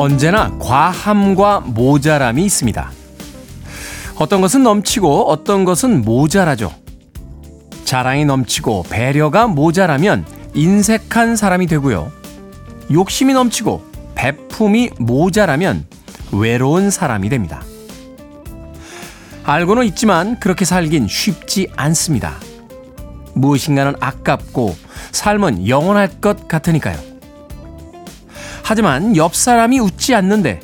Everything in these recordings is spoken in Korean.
언제나 과함과 모자람이 있습니다. 어떤 것은 넘치고 어떤 것은 모자라죠. 자랑이 넘치고 배려가 모자라면 인색한 사람이 되고요. 욕심이 넘치고 배품이 모자라면 외로운 사람이 됩니다. 알고는 있지만 그렇게 살긴 쉽지 않습니다. 무엇인가는 아깝고 삶은 영원할 것 같으니까요. 하지만 옆 사람이 웃지 않는데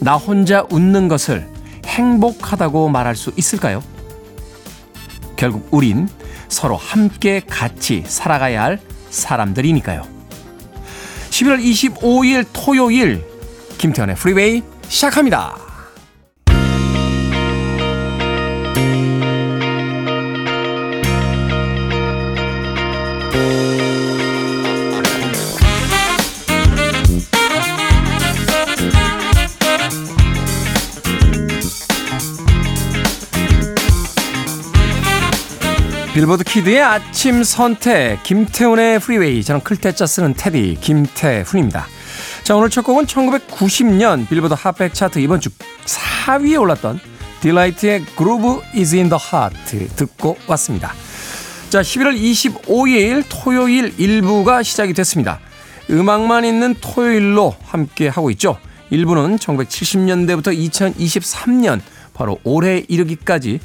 나 혼자 웃는 것을 행복하다고 말할 수 있을까요? 결국 우린 서로 함께 같이 살아가야 할 사람들이니까요. 11월 25일 토요일 김태현의 프리웨이 시작합니다. 빌보드 kid의 아침 선택 김태훈의 프리웨이 저는 클 태 자 쓰는 테디 김태훈입니다. 자 오늘 첫 곡은 1990년 빌보드 핫백 차트 이번 주 4위에 올랐던 Deee-Lite의 Groove is in the Heart 듣고 왔습니다. 자 11월 25일 토요일 1부가 시작이 됐습니다. 음악만 있는 토요일로 함께 하고 있죠. 1부는 1970년대부터 2023년 바로 올해 이르기까지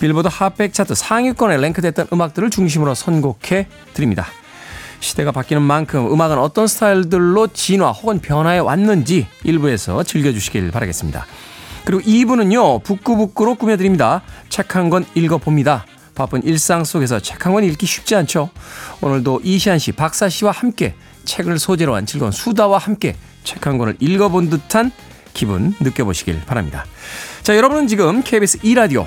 빌보드 핫백 차트 상위권에 랭크됐던 음악들을 중심으로 선곡해 드립니다. 시대가 바뀌는 만큼 음악은 어떤 스타일들로 진화 혹은 변화해 왔는지 일부에서 즐겨주시길 바라겠습니다. 그리고 2부는요, 북구북구로 꾸며드립니다. 책 한 권 읽어봅니다. 바쁜 일상 속에서 책 한 권 읽기 쉽지 않죠? 오늘도 이시안 씨, 박사 씨와 함께 책을 소재로 한 즐거운 수다와 함께 책 한 권을 읽어본 듯한 기분 느껴보시길 바랍니다. 자, 여러분은 지금 KBS 2라디오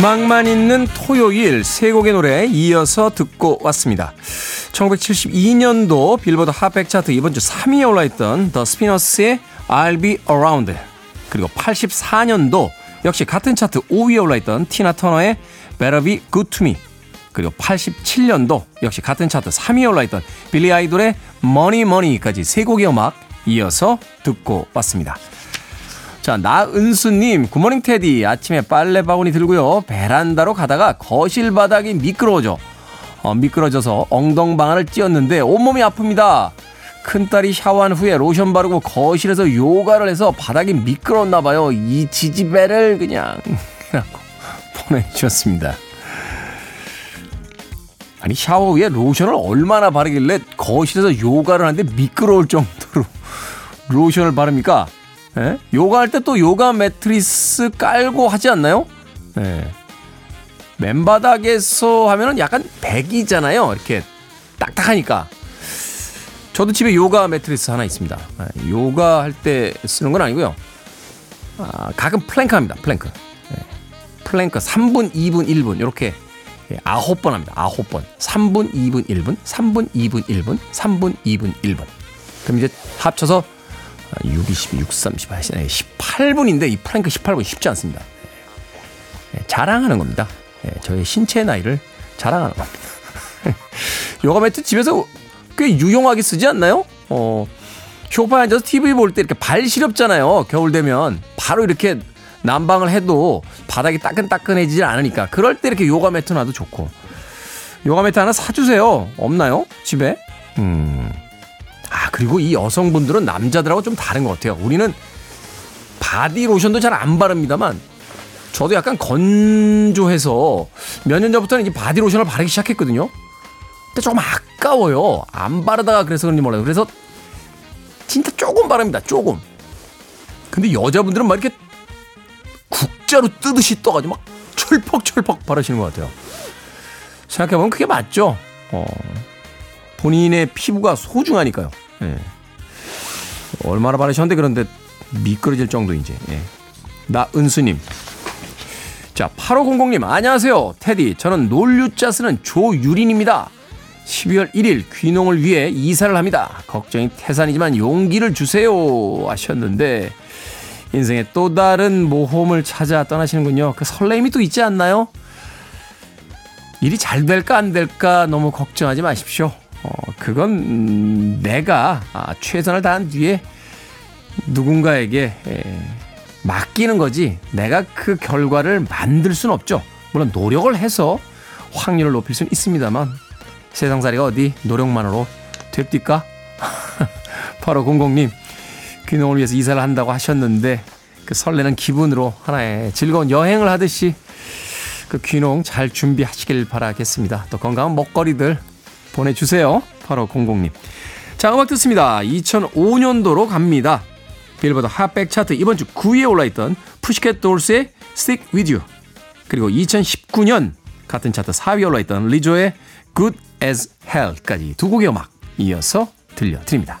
음악만 있는 토요일 세 곡의 노래 이어서 듣고 왔습니다. 1972년도 빌보드 핫백 차트 이번 주 3위에 올라있던 더 스피너스의 I'll Be Around 그리고 84년도 역시 같은 차트 5위에 올라있던 티나 터너의 Better Be Good To Me 그리고 87년도 역시 같은 차트 3위에 올라있던 빌리 아이돌의 Money Money까지 세 곡의 음악 이어서 듣고 왔습니다. 자, 나은수님, 굿모닝 테디. 아침에 빨래 바구니 들고요. 베란다로 가다가 거실 바닥이 미끄러워져. 어, 미끄러져서 엉덩방아를 찧었는데 온몸이 아픕니다. 큰딸이 샤워한 후에 로션 바르고 거실에서 요가를 해서 바닥이 미끄러웠나 봐요. 이 지지배를 그냥 보내주셨습니다. 아니 샤워 후에 로션을 얼마나 바르길래 거실에서 요가를 하는데 미끄러울 정도로 로션을 바릅니까? 예? 요가 할 때 또 요가 매트리스 깔고 하지 않나요? 예. 맨바닥에서 하면은 약간 배기잖아요. 이렇게 딱딱하니까. 저도 집에 요가 매트리스 하나 있습니다. 예. 요가 할 때 쓰는 건 아니고요. 아, 가끔 플랭크 합니다. 플랭크. 예. 플랭크 3분, 2분, 1분 이렇게 예, 아홉 번 합니다. 아홉 번. 3분, 2분, 1분, 3분, 2분, 1분, 3분, 2분, 1분. 그럼 이제 합쳐서 6, 22, 6, 30, 18분인데 이 플랭크 18분 쉽지 않습니다. 네, 자랑하는 겁니다. 네, 저의 신체 나이를 자랑하는 겁니다. 요가 매트 집에서 꽤 유용하게 쓰지 않나요? 어, 쇼파에 앉아서 TV 볼 때 이렇게 발 시렵잖아요. 겨울 되면 바로 이렇게 난방을 해도 바닥이 따끈따끈해지질 않으니까 그럴 때 이렇게 요가 매트 놔도 좋고 요가 매트 하나 사주세요. 없나요? 집에? 음. 아, 그리고 이 여성분들은 남자들하고 좀 다른 것 같아요. 우리는 바디 로션도 잘 안 바릅니다만 저도 약간 건조해서 몇 년 전부터는 이제 바디 로션을 바르기 시작했거든요. 근데 조금 아까워요. 안 바르다가 그래서 그런지 몰라요. 그래서 진짜 조금 바릅니다. 조금. 근데 여자분들은 막 이렇게 국자로 뜨듯이 떠가지고 막 철퍽철퍽 바르시는 것 같아요. 생각해보면 그게 맞죠. 어, 본인의 피부가 소중하니까요. 예. 얼마나 바르셨는데 그런데 미끄러질 정도인지. 예. 나은수님. 자, 8500님, 안녕하세요. 테디. 저는 논류자 쓰는 조유린입니다. 12월 1일 귀농을 위해 이사를 합니다. 걱정이 태산이지만 용기를 주세요. 하셨는데, 인생의 또 다른 모험을 찾아 떠나시는군요. 그 설렘이 또 있지 않나요? 일이 잘 될까 안 될까 너무 걱정하지 마십시오. 어, 그건 음, 내가 아, 최선을 다한 뒤에 누군가에게 에, 맡기는 거지 내가 그 결과를 만들 수는 없죠. 물론 노력을 해서 확률을 높일 수는 있습니다만 세상살이가 어디 노력만으로 됩니까? 바로 공공님 귀농을 위해서 이사를 한다고 하셨는데 그 설레는 기분으로 하나의 즐거운 여행을 하듯이 그 귀농 잘 준비하시길 바라겠습니다. 또 건강한 먹거리들 보내주세요. 8500님. 자, 음악 듣습니다. 2005년도로 갑니다. 빌보드 핫백 차트 이번 주 9위에 올라있던 푸시켓 돌스의 Stick With You 그리고 2019년 같은 차트 4위에 올라있던 리조의 Good As Hell까지 두 곡의 음악 이어서 들려드립니다.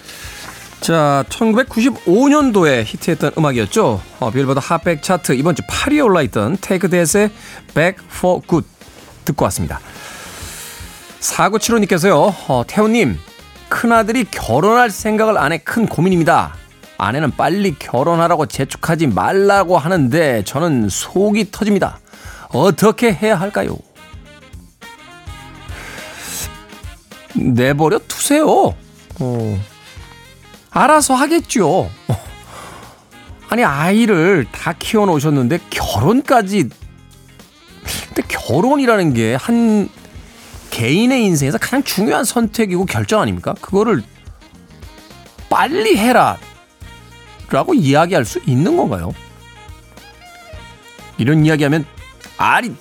자, 1995년도에 히트했던 음악이었죠. 어, 빌보드 핫백 차트 이번 주 8위에 올라있던 Take That의 Back for Good 듣고 왔습니다. 4975님께서요. 어, 태훈님, 큰아들이 결혼할 생각을 안 해 큰 고민입니다. 아내는 빨리 결혼하라고 재촉하지 말라고 하는데 저는 속이 터집니다. 어떻게 해야 할까요? 내버려 두세요. 어. 알아서 하겠죠. 아니, 아이를 다 키워 놓으셨는데 결혼까지. 근데 결혼이라는 게 한 개인의 인생에서 가장 중요한 선택이고 결정 아닙니까? 그거를 빨리 해라. 라고 이야기할 수 있는 건가요? 이런 이야기하면 아니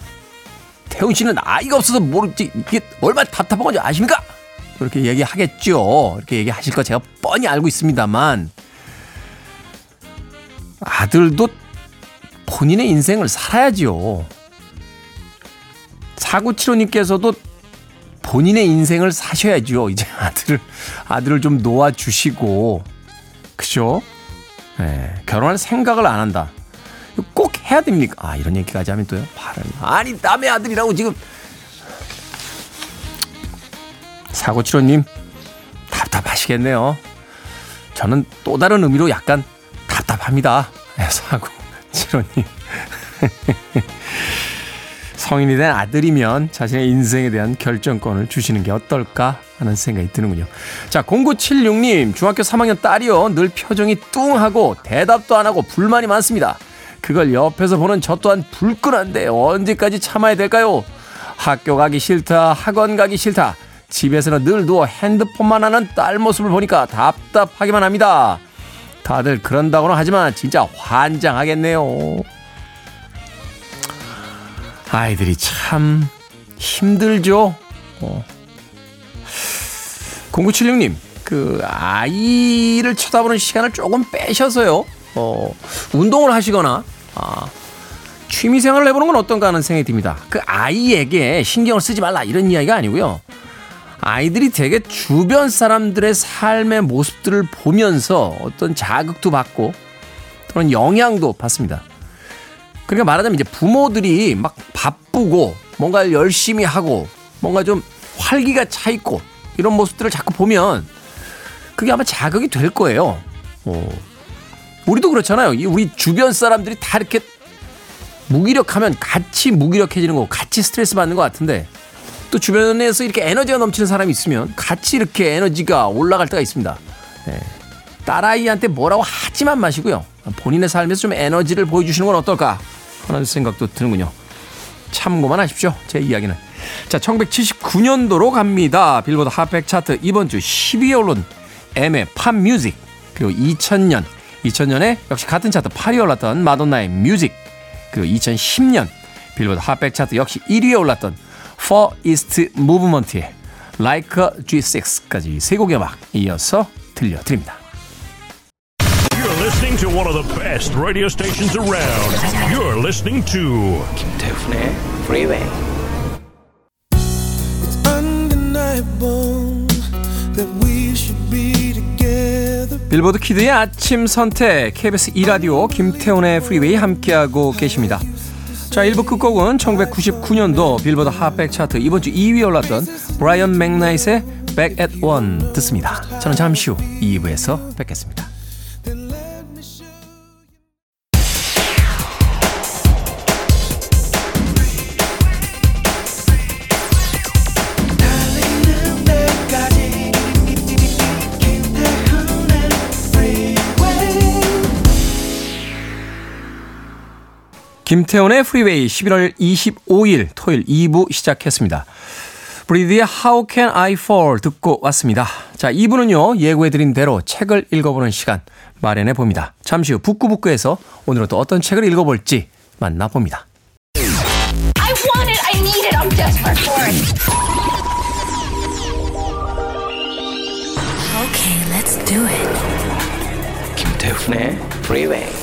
태훈 씨는 아이가 없어서 모르지 이게 얼마나 답답한 건지 아십니까? 그렇게 얘기하겠죠. 이렇게 얘기하실 거 제가 뻔히 알고 있습니다만 아들도 본인의 인생을 살아야지요. 사구칠호님께서도 본인의 인생을 사셔야죠. 이제 아들을 아들을 좀 놓아 주시고 그죠? 네, 결혼할 생각을 안 한다. 꼭 해야 됩니까? 아 이런 얘기까지 하면 또요. 바람 아니 남의 아들이라고 지금 사고칠호님 답답하시겠네요. 저는 또 다른 의미로 약간 답답합니다. 네, 사고칠호님 성인이 된 아들이면 자신의 인생에 대한 결정권을 주시는 게 어떨까 하는 생각이 드는군요. 자, 0976님, 중학교 3학년 딸이요. 늘 표정이 뚱하고 대답도 안 하고 불만이 많습니다. 그걸 옆에서 보는 저 또한 불끈한데 언제까지 참아야 될까요? 학교 가기 싫다, 학원 가기 싫다. 집에서는 늘 누워 핸드폰만 하는 딸 모습을 보니까 답답하기만 합니다. 다들 그런다고는 하지만 진짜 환장하겠네요. 아이들이 참 힘들죠. 어. 0976님, 그 아이를 쳐다보는 시간을 조금 빼셔서요. 어, 운동을 하시거나 아, 취미 생활을 해보는 건 어떤가 하는 생각이 듭니다. 그 아이에게 신경을 쓰지 말라 이런 이야기가 아니고요. 아이들이 되게 주변 사람들의 삶의 모습들을 보면서 어떤 자극도 받고 또는 영향도 받습니다. 그러니까 말하자면 이제 부모들이 막 바쁘고 뭔가 열심히 하고 뭔가 좀 활기가 차 있고 이런 모습들을 자꾸 보면 그게 아마 자극이 될 거예요. 어. 우리도 그렇잖아요. 우리 주변 사람들이 다 이렇게 무기력하면 같이 무기력해지는 거고 같이 스트레스 받는 것 같은데 또 주변에서 이렇게 에너지가 넘치는 사람이 있으면 같이 이렇게 에너지가 올라갈 때가 있습니다. 네. 딸아이한테 뭐라고 하지만 마시고요. 본인의 삶에서 좀 에너지를 보여주시는 건 어떨까 하는 생각도 드는군요. 참고만 하십시오. 제 이야기는. 자, 1979년도로 갑니다. 빌보드 핫백 차트 이번 주 10위에 오른 M의 Pop Muzik. 그리고 2000년, 2000년에 역시 같은 차트 8위에 올랐던 마돈나의 Music. 그리고 2010년 빌보드 핫백 차트 역시 1위에 올랐던 Far East Movement의 Like a G6까지 세 곡의 음악 이어서 들려드립니다. You're listening to one of the best radio stations around. You're listening to 김태훈의 Freeway. undeniable that we should be together. 빌보드 키드의 아침 선택 KBS 2 라디오 김태훈의 프리웨이 함께하고 계십니다. 자 1부 끝곡은 1999년도 빌보드 핫백 차트 이번 주 2위에 올랐던 브라이언 맥나잇의 Back at One 듣습니다. 저는 잠시 후 2부에서 뵙겠습니다. 김태훈의 Freeway 11월 25일 토요일 2부 시작했습니다. 브리드의 How Can I Fall 듣고 왔습니다. 자, 2부는요, 예고해드린 대로 책을 읽어보는 시간 마련해 봅니다. 잠시 후 북구북구에서 오늘은 또 어떤 책을 읽어볼지 만나봅니다. I want it. I need it. I'm desperate for it. Okay, let's do it. 김태훈의 Freeway.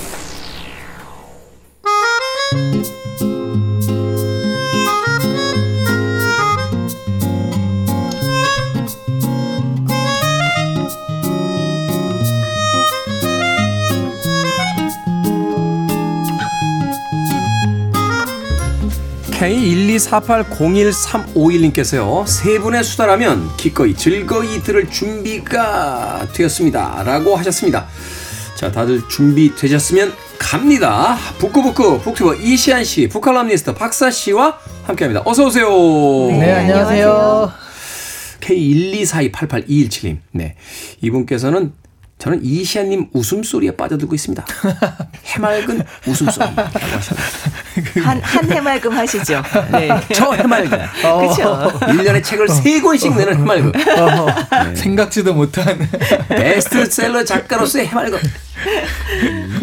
K124801351님께서요. 세 분의 수다라면 기꺼이 즐거이 들을 준비가 되었습니다. 라고 하셨습니다. 자, 다들 준비되셨으면 갑니다. 북구북구 북튜버 이시안 씨, 북칼럼니스트 박사 씨와 함께합니다. 어서 오세요. 네, 안녕하세요. K124288217님. 네. 이분께서는 저는 이시안님 웃음소리에 빠져들고 있습니다. 해맑은 웃음소리라고 하셨네요. 한, 한 해맑음 하시죠. 네. 저 해맑음. 그쵸. 1년에 책을 세권씩 내는 해맑음. 생각지도 못한. 베스트셀러 작가로서의 해맑음.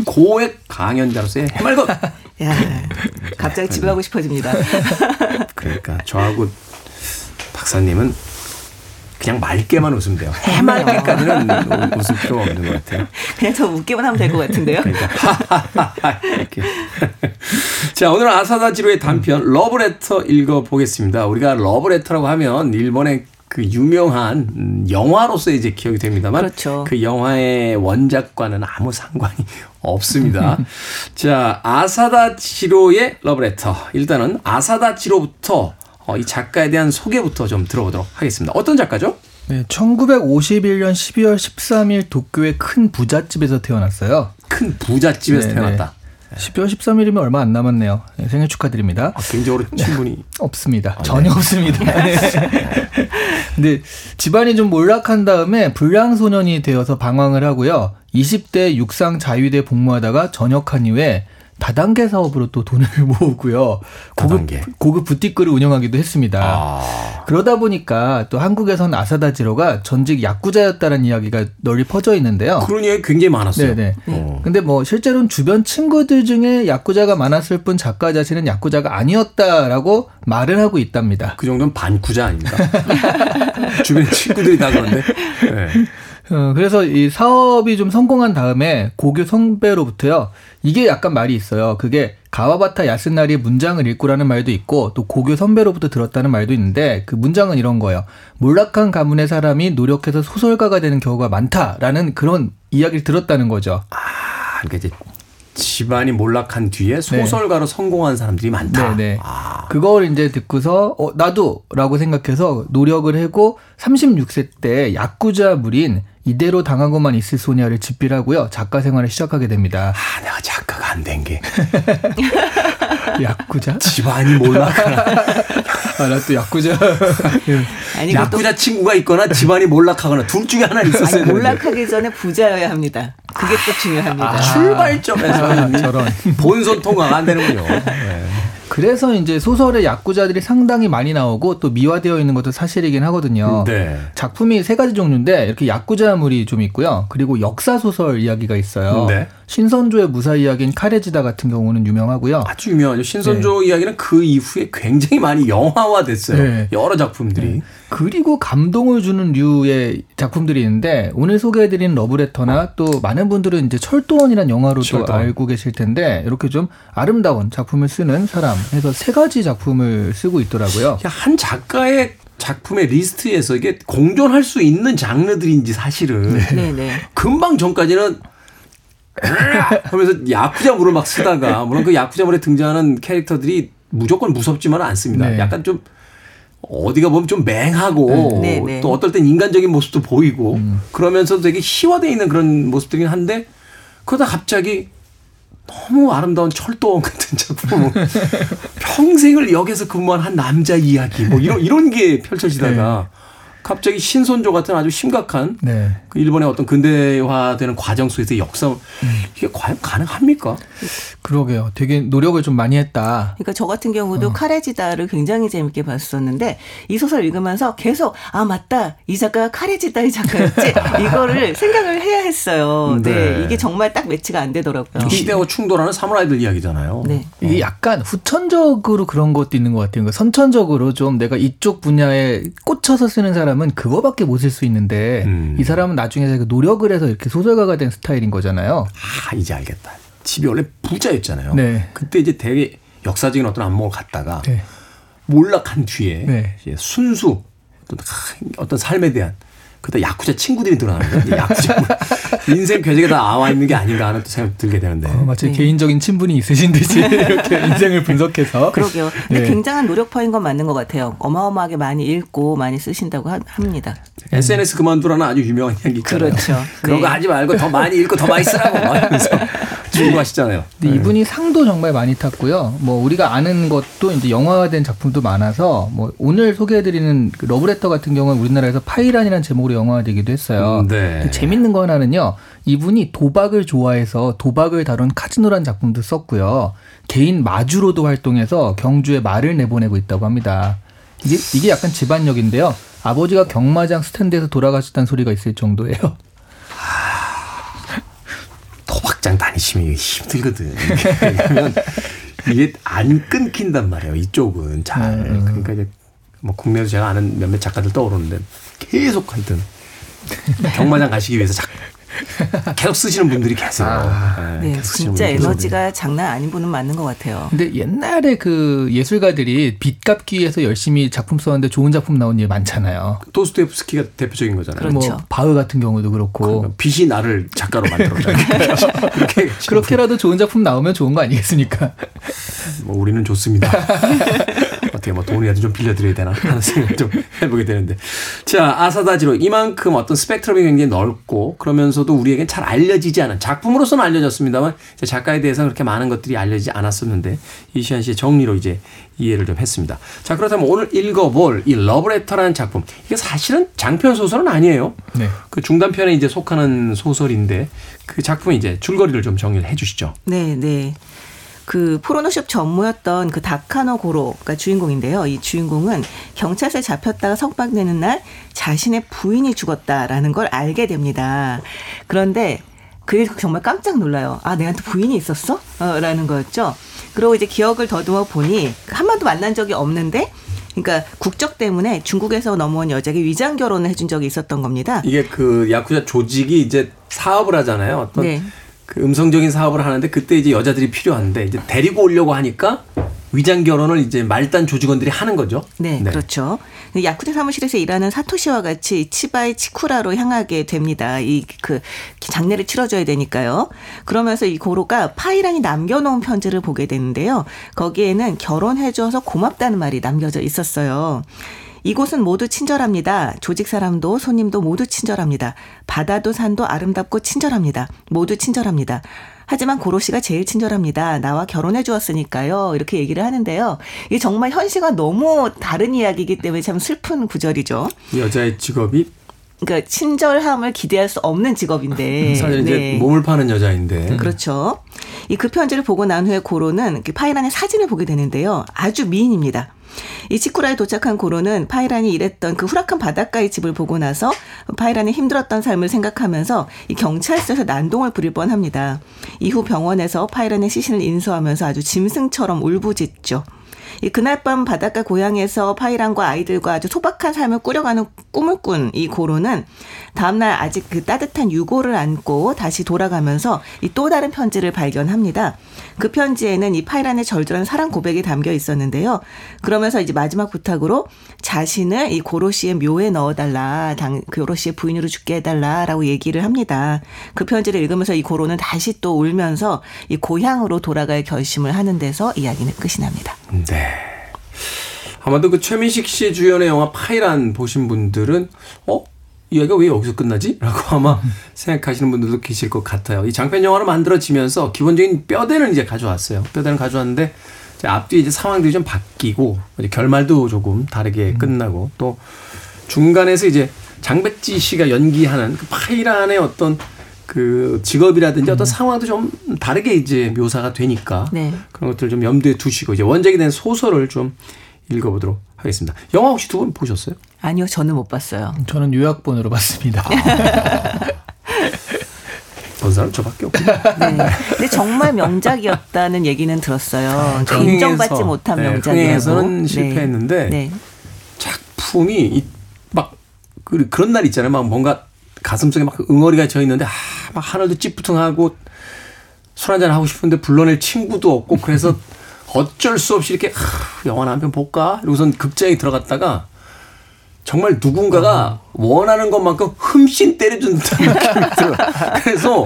고액 강연자로서의 해맑음. 야, 갑자기 집에 가고 싶어집니다. 그러니까 저하고 박사님은 그냥 맑게만 웃으면 돼요. 해맑게까지는 우- 웃을 필요가 없는 것 같아요. 그냥 더 웃기만 하면 될 것 같은데요. 그러니까 이렇게. 자 오늘 아사다 지로의 단편 러브레터 읽어보겠습니다. 우리가 러브레터라고 하면 일본의 그 유명한 음, 영화로서 이제 기억이 됩니다만 그렇죠. 그 영화의 원작과는 아무 상관이 없습니다. 자 아사다 지로의 러브레터 일단은 아사다 지로부터 어, 이 작가에 대한 소개부터 좀 들어보도록 하겠습니다. 어떤 작가죠? 네, 1951년 12월 13일 도쿄의 큰 부잣집에서 태어났어요. 큰 부잣집에서 네, 태어났다. 12월 13일이면 얼마 안 남았네요. 네, 생일 축하드립니다. 아, 개인적으로 친분이 없습니다. 전혀 없습니다. 네. 근데 집안이 좀 몰락한 다음에 불량 소년이 되어서 방황을 하고요. 20대 육상 자위대 복무하다가 전역한 이후에 다단계 사업으로 또 돈을 모으고요. 고급 다단계. 고급 부티크를 운영하기도 했습니다. 아. 그러다 보니까 또 한국에선 아사다 지로가 전직 야쿠자였다는 이야기가 널리 퍼져 있는데요. 그런 얘기 굉장히 많았어요. 네네. 어. 근데 뭐 실제로는 주변 친구들 중에 야쿠자가 많았을 뿐 작가 자신은 야쿠자가 아니었다라고 말을 하고 있답니다. 그 정도는 반쿠자 아닙니까? 주변 친구들이 다 그런데. 네. 어, 그래서 이 사업이 좀 성공한 다음에 고교 선배로부터요. 이게 약간 말이 있어요. 그게 가와바타 야스나리의 문장을 읽고라는 말도 있고 또 고교 선배로부터 들었다는 말도 있는데 그 문장은 이런 거예요. 몰락한 가문의 사람이 노력해서 소설가가 되는 경우가 많다라는 그런 이야기를 들었다는 거죠. 아, 그러니까 이제 집안이 몰락한 뒤에 소설가로 성공한 사람들이 많다. 네네. 아, 그걸 이제 듣고서 어 나도라고 생각해서 노력을 하고 36세 때 야쿠자 물인 이대로 당하고만 있을 소냐를 집필하고요. 작가 생활을 시작하게 됩니다. 아, 내가 작가가 안 된 게 야쿠자? 집안이 몰락하나. 아, 나 또 야쿠자. 아니 그또 야구자 친구가 있거나 집안이 몰락하거나 둘 중에 하나 있었어야 아니. 몰락하기 전에 부자여야 합니다. 그게 또 중요합니다. 아, 출발점에서 아, 저런. 본선 통과가 안 되는군요. 네. 그래서 이제 소설에 야쿠자들이 상당히 많이 나오고 또 미화되어 있는 것도 사실이긴 하거든요. 네. 작품이 세 가지 종류인데 이렇게 야쿠자물이 좀 있고요. 그리고 역사 소설 이야기가 있어요. 네. 신선조의 무사 이야기인 카레지다 같은 경우는 유명하고요. 아주 유명하죠. 신선조 이야기는 그 이후에 굉장히 많이 영화화됐어요. 네. 여러 작품들이. 그리고 감동을 주는 류의 작품들이 있는데 오늘 소개해드린 러브레터나 또 많은 분들은 이제 철도원이라는 영화로도 철도원. 알고 계실 텐데 이렇게 좀 아름다운 작품을 쓰는 사람 해서 세 가지 작품을 쓰고 있더라고요. 한 작가의 작품의 리스트에서 이게 공존할 수 있는 장르들인지 사실은 네네. 금방 전까지는 하면서 야쿠자물을 막 쓰다가 물론 그 야쿠자물에 등장하는 캐릭터들이 무조건 무섭지만 은 않습니다. 네. 약간 좀 어디가 보면 좀 맹하고 네, 네. 또 어떨 땐 인간적인 모습도 보이고 음. 그러면서도 되게 희화되어 있는 그런 모습들이긴 한데 그러다 갑자기 너무 아름다운 철도원 같은 작품 평생을 역에서 근무한 한 남자 이야기 뭐 이런 이런 게 펼쳐지다가 갑자기 신선조 같은 아주 심각한 네. 그 일본의 어떤 근대화되는 과정 속에서 역사 이게 과연 가능합니까? 그러게요. 되게 노력을 좀 많이 했다. 그러니까 저 같은 경우도 카레지다를 굉장히 재밌게 봤었는데 이 소설 읽으면서 계속 아 맞다 이 작가가 카레지다의 작가였지 이거를 생각을 해야 했어요. 네. 네. 이게 정말 딱 매치가 안 되더라고요. 시대하고 충돌하는 사무라이들 이야기잖아요. 네. 이게 약간 후천적으로 그런 것도 있는 것 같아요. 그러니까 선천적으로 좀 내가 이쪽 분야에 꽂혀서 쓰는 사람 은 그거밖에 못 쓸 수 있는데 음. 이 사람은 나중에 자기가 노력을 해서 이렇게 소설가가 된 스타일인 거잖아요. 아 이제 알겠다. 집이 원래 부자였잖아요. 네. 그때 이제 되게 역사적인 어떤 안목을 갖다가 네. 몰락한 뒤에 네. 순수 어떤, 어떤 삶에 대한 그다 야쿠자 친구들이 드러나는. 이제 야쿠자 뭐 인생 궤적에 다 나와 있는 게 아닌가 하는 또 생각 들게 되는데. 어, 마치 네. 개인적인 친분이 있으신 듯이 이렇게 인생을 분석해서 그러게요. 근데 네. 굉장한 노력파인 건 맞는 것 같아요. 어마어마하게 많이 읽고 많이 쓰신다고 하- 합니다. SNS 그만두라는 아주 유명한 이야기 있잖아요. 그렇죠. 그런 거 네. 하지 말고 더 많이 읽고 더 많이 쓰라고 충고하시잖아요. 근데 이분이 상도 정말 많이 탔고요. 뭐 우리가 아는 것도 이제 영화화된 작품도 많아서 뭐 오늘 소개해드리는 그 러브레터 같은 경우는 우리나라에서 파이란이라는 제목으로 영화화되기도 했어요. 음, 네. 재밌는 거 하나는요. 이분이 도박을 좋아해서 도박을 다룬 카지노란 작품도 썼고요. 개인 마주로도 활동해서 경주에 말을 내보내고 있다고 합니다. 이게 이게 약간 집안력인데요. 아버지가 경마장 스탠드에서 돌아가셨다는 소리가 있을 정도예요. 도박장 다니시면 힘들거든. 왜냐면 이게 안 끊긴단 말이에요. 이쪽은 잘. 그러니까 이제 뭐 국내에서 제가 아는 몇몇 작가들 떠오르는데 계속 하여튼 경마장 가시기 위해서 자, 계속 쓰시는 분들이 계세요. 네, 계속 쓰시는 진짜 분들이 에너지가 장난 아닌 분은 맞는 것 같아요. 근데 옛날에 그 예술가들이 빚 갚기 위해서 열심히 작품 썼는데 좋은 작품 나온 일 많잖아요. 도스토옙스키가 대표적인 거잖아요. 그렇죠. 뭐 바흐 같은 경우도 그렇고 그러니까 빛이 나를 작가로 만들었잖아요. 그렇게 그렇게라도 좋은 작품 나오면 좋은 거 아니겠습니까? 뭐 우리는 좋습니다. 어떻게 뭐 돈이라도 좀 빌려드려야 되나 하는 생각을 좀 해보게 되는데. 자, 아사다지로 이만큼 어떤 스펙트럼이 굉장히 넓고 그러면서도 우리에겐 잘 알려지지 않은 작품으로서는 알려졌습니다만 작가에 대해서 그렇게 많은 것들이 알려지지 않았었는데 이시안 씨의 정리로 이제 이해를 좀 했습니다. 자, 그렇다면 오늘 읽어볼 이 러브레터라는 작품. 이게 사실은 장편 소설은 아니에요. 네. 그 중단편에 이제 속하는 소설인데 그 작품의 이제 줄거리를 좀 정리를 해 주시죠. 네, 네. 그 포르노숍 전무였던 그 다카노 고로가 주인공인데요. 이 주인공은 경찰서에 잡혔다가 석방되는 날 자신의 부인이 죽었다라는 걸 알게 됩니다. 그런데 그게 정말 깜짝 놀라요. 아, 내한테 부인이 있었어? 어, 라는 거였죠. 그리고 이제 기억을 더듬어 보니 한 번도 만난 적이 없는데 그러니까 국적 때문에 중국에서 넘어온 여자에게 위장 결혼을 해준 적이 있었던 겁니다. 이게 그 야쿠자 조직이 이제 사업을 하잖아요. 어떤 네. 그 음성적인 사업을 하는데 그때 이제 여자들이 필요한데 이제 데리고 오려고 하니까 위장 결혼을 이제 말단 조직원들이 하는 거죠. 네, 그렇죠. 야쿠자 사무실에서 일하는 사토시와 같이 치바의 치쿠라로 향하게 됩니다. 이 그 장례를 치러줘야 되니까요. 그러면서 이 고로가 파이란이 남겨놓은 편지를 보게 되는데요. 거기에는 결혼해줘서 고맙다는 말이 남겨져 있었어요. 이곳은 모두 친절합니다. 조직 사람도 손님도 모두 친절합니다. 바다도 산도 아름답고 친절합니다. 모두 친절합니다. 하지만 고로 씨가 제일 친절합니다. 나와 결혼해 주었으니까요. 이렇게 얘기를 하는데요. 이게 정말 현실과 너무 다른 이야기이기 때문에 참 슬픈 구절이죠. 여자의 직업이 그러니까 친절함을 기대할 수 없는 직업인데. 사실 이제 네. 몸을 파는 여자인데 그렇죠. 이 그 편지를 보고 난 후에 고로는 그 파이란의 사진을 보게 되는데요. 아주 미인입니다. 이 치쿠라에 도착한 고로는 파이란이 일했던 그 후락한 바닷가의 집을 보고 나서 파이란의 힘들었던 삶을 생각하면서 이 경찰서에서 난동을 부릴 뻔합니다. 이후 병원에서 파이란의 시신을 인수하면서 아주 짐승처럼 울부짖죠. 이 그날 밤 바닷가 고향에서 파이란과 아이들과 아주 소박한 삶을 꾸려가는 꿈을 꾼 이 고로는 다음날 아직 그 따뜻한 유골을 안고 다시 돌아가면서 이 또 다른 편지를 발견합니다. 그 편지에는 이 파이란의 절절한 사랑 고백이 담겨 있었는데요. 그러면서 이제 마지막 부탁으로 자신을 이 고로 씨의 묘에 넣어달라, 당, 고로 씨의 부인으로 죽게 해달라라고 얘기를 합니다. 그 편지를 읽으면서 이 고로는 다시 또 울면서 이 고향으로 돌아갈 결심을 하는 데서 이야기는 끝이 납니다. 네. 아마도 그 최민식 씨 주연의 영화 파이란 보신 분들은 어? 이 이야기가 왜 여기서 끝나지? 라고 아마 생각하시는 분들도 계실 것 같아요. 이 장편 영화로 만들어지면서 기본적인 뼈대는 이제 가져왔어요. 뼈대는 가져왔는데 이제 앞뒤에 이제 상황들이 좀 바뀌고 이제 결말도 조금 다르게 끝나고 또 중간에서 이제 장백지 씨가 연기하는 그 파이란의 어떤 그 직업이라든지 어떤 상황도 좀 다르게 이제 묘사가 되니까 네. 그런 것들 좀 염두에 두시고 이제 원작이 된 소설을 좀 읽어보도록 하겠습니다. 영화 혹시 두 분 보셨어요? 아니요, 저는 못 봤어요. 저는 요약본으로 봤습니다. 본 사람 저밖에 없고. 네. 근데 정말 명작이었다는 얘기는 들었어요. 저 인정받지 못한 네, 명작이라고. 네. 실패했는데 네. 작품이 이- 막 그, 그런 날 있잖아요. 막 뭔가 가슴속에 막 응어리가 져 있는데 아, 막 하늘도 찌뿌둥하고 술 한잔 하고 싶은데 불러낼 친구도 없고 그래서 어쩔 수 없이 이렇게 하, 영화나 한 편 볼까? 이러고선 극장에 들어갔다가 정말 누군가가 원하는 것만큼 흠씬 때려준 듯한 느낌이 들어요. 그래서